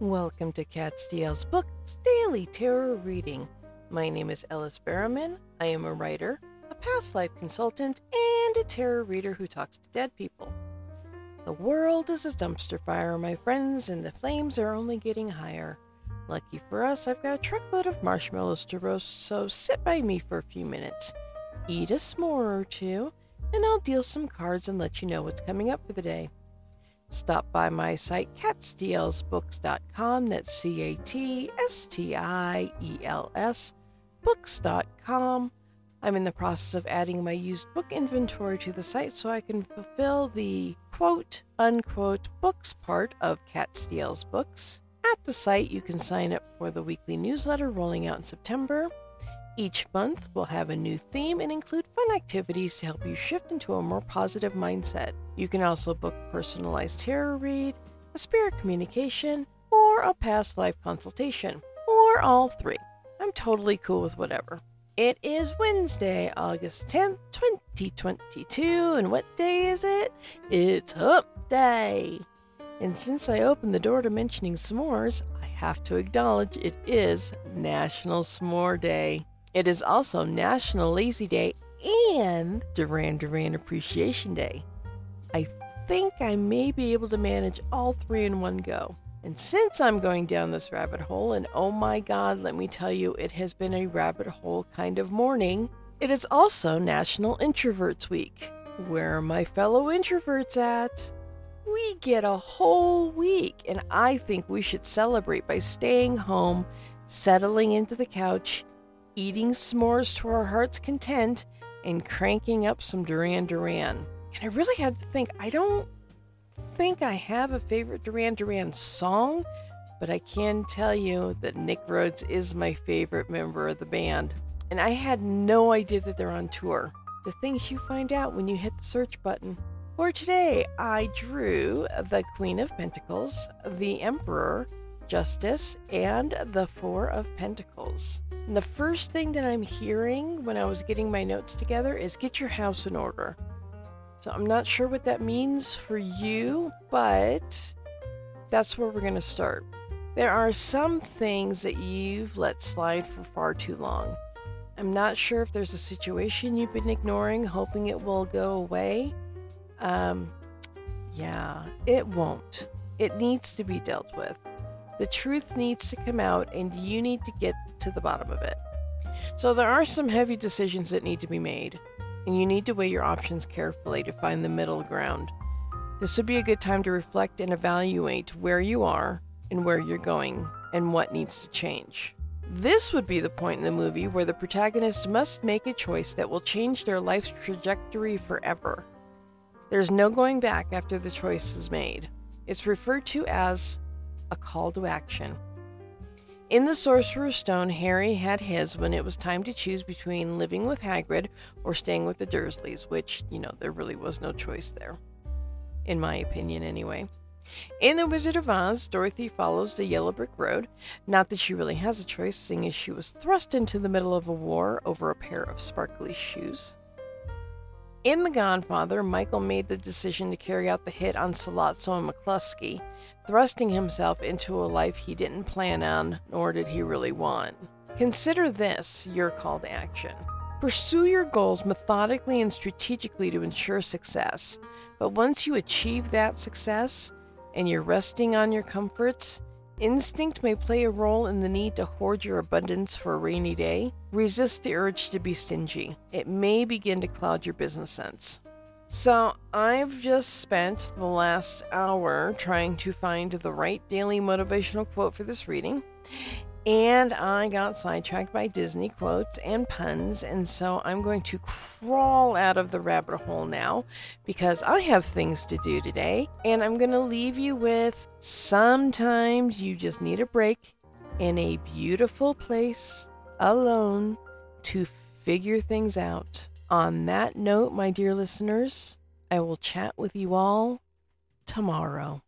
Welcome to Catstiel's Books Daily Tarot Reading. My name is Ellis Barrowman. I am a writer, a past life consultant, and a tarot reader who talks to dead people. The world is a dumpster fire, my friends, and the flames are only getting higher. Lucky for us, I've got a truckload of marshmallows to roast, so sit by me for a few minutes, eat a s'more or two, and I'll deal some cards and let you know what's coming up for the day. Stop by my site, catstielsbooks.com. That's C A T S T I E L S books.com. I'm in the process of adding my used book inventory to the site so I can fulfill the quote unquote books part of Cat Books. At the site, you can sign up for the weekly newsletter rolling out in September. Each month will have a new theme and include fun activities to help you shift into a more positive mindset. You can also book personalized tarot read, a spirit communication, or a past life consultation, or all three. I'm totally cool with whatever. It is Wednesday, August 10th, 2022, and what day is it? It's Hump Day! And since I opened the door to mentioning s'mores, I have to acknowledge it is National S'more Day. It is also National Lazy Day and Duran Duran Appreciation Day. I think I may be able to manage all three in one go. And since I'm going down this rabbit hole, and oh my god, let me tell you, it has been a rabbit hole kind of morning, it is also National Introverts Week. Where are my fellow introverts at? We get a whole week, and I think we should celebrate by staying home, settling into the couch, eating s'mores to our heart's content, and cranking up some Duran Duran. And I really had to think, I don't think I have a favorite Duran Duran song, but I can tell you that Nick Rhodes is my favorite member of the band. And I had no idea that they're on tour. The things you find out when you hit the search button. For today, I drew the Queen of Pentacles, the Emperor, Justice, and the Four of Pentacles. And the first thing that I'm hearing when I was getting my notes together is get your house in order. So I'm not sure what that means for you, but that's where we're going to start. There are some things that you've let slide for far too long. I'm not sure if there's a situation you've been ignoring, hoping it will go away. Um, yeah, it won't. It needs to be dealt with. The truth needs to come out, and you need to get to the bottom of it. So, there are some heavy decisions that need to be made, and you need to weigh your options carefully to find the middle ground. This would be a good time to reflect and evaluate where you are and where you're going and what needs to change. This would be the point in the movie where the protagonist must make a choice that will change their life's trajectory forever. There's no going back after the choice is made. It's referred to as a call to action. In the Sorcerer's Stone, Harry had his when it was time to choose between living with Hagrid or staying with the Dursleys, which, you know, there really was no choice there. In my opinion, anyway. In The Wizard of Oz, Dorothy follows the yellow brick road. Not that she really has a choice, seeing as she was thrust into the middle of a war over a pair of sparkly shoes. In The Godfather, Michael made the decision to carry out the hit on Sollozzo and McCluskey, thrusting himself into a life he didn't plan on, nor did he really want. Consider this your call to action. Pursue your goals methodically and strategically to ensure success. But once you achieve that success and you're resting on your comforts, Instinct may play a role in the need to hoard your abundance for a rainy day. Resist the urge to be stingy. It may begin to cloud your business sense. So, I've just spent the last hour trying to find the right daily motivational quote for this reading. And I got sidetracked by Disney quotes and puns, and so I'm going to crawl out of the rabbit hole now because I have things to do today. And I'm going to leave you with sometimes you just need a break in a beautiful place alone to figure things out. On that note, my dear listeners, I will chat with you all tomorrow.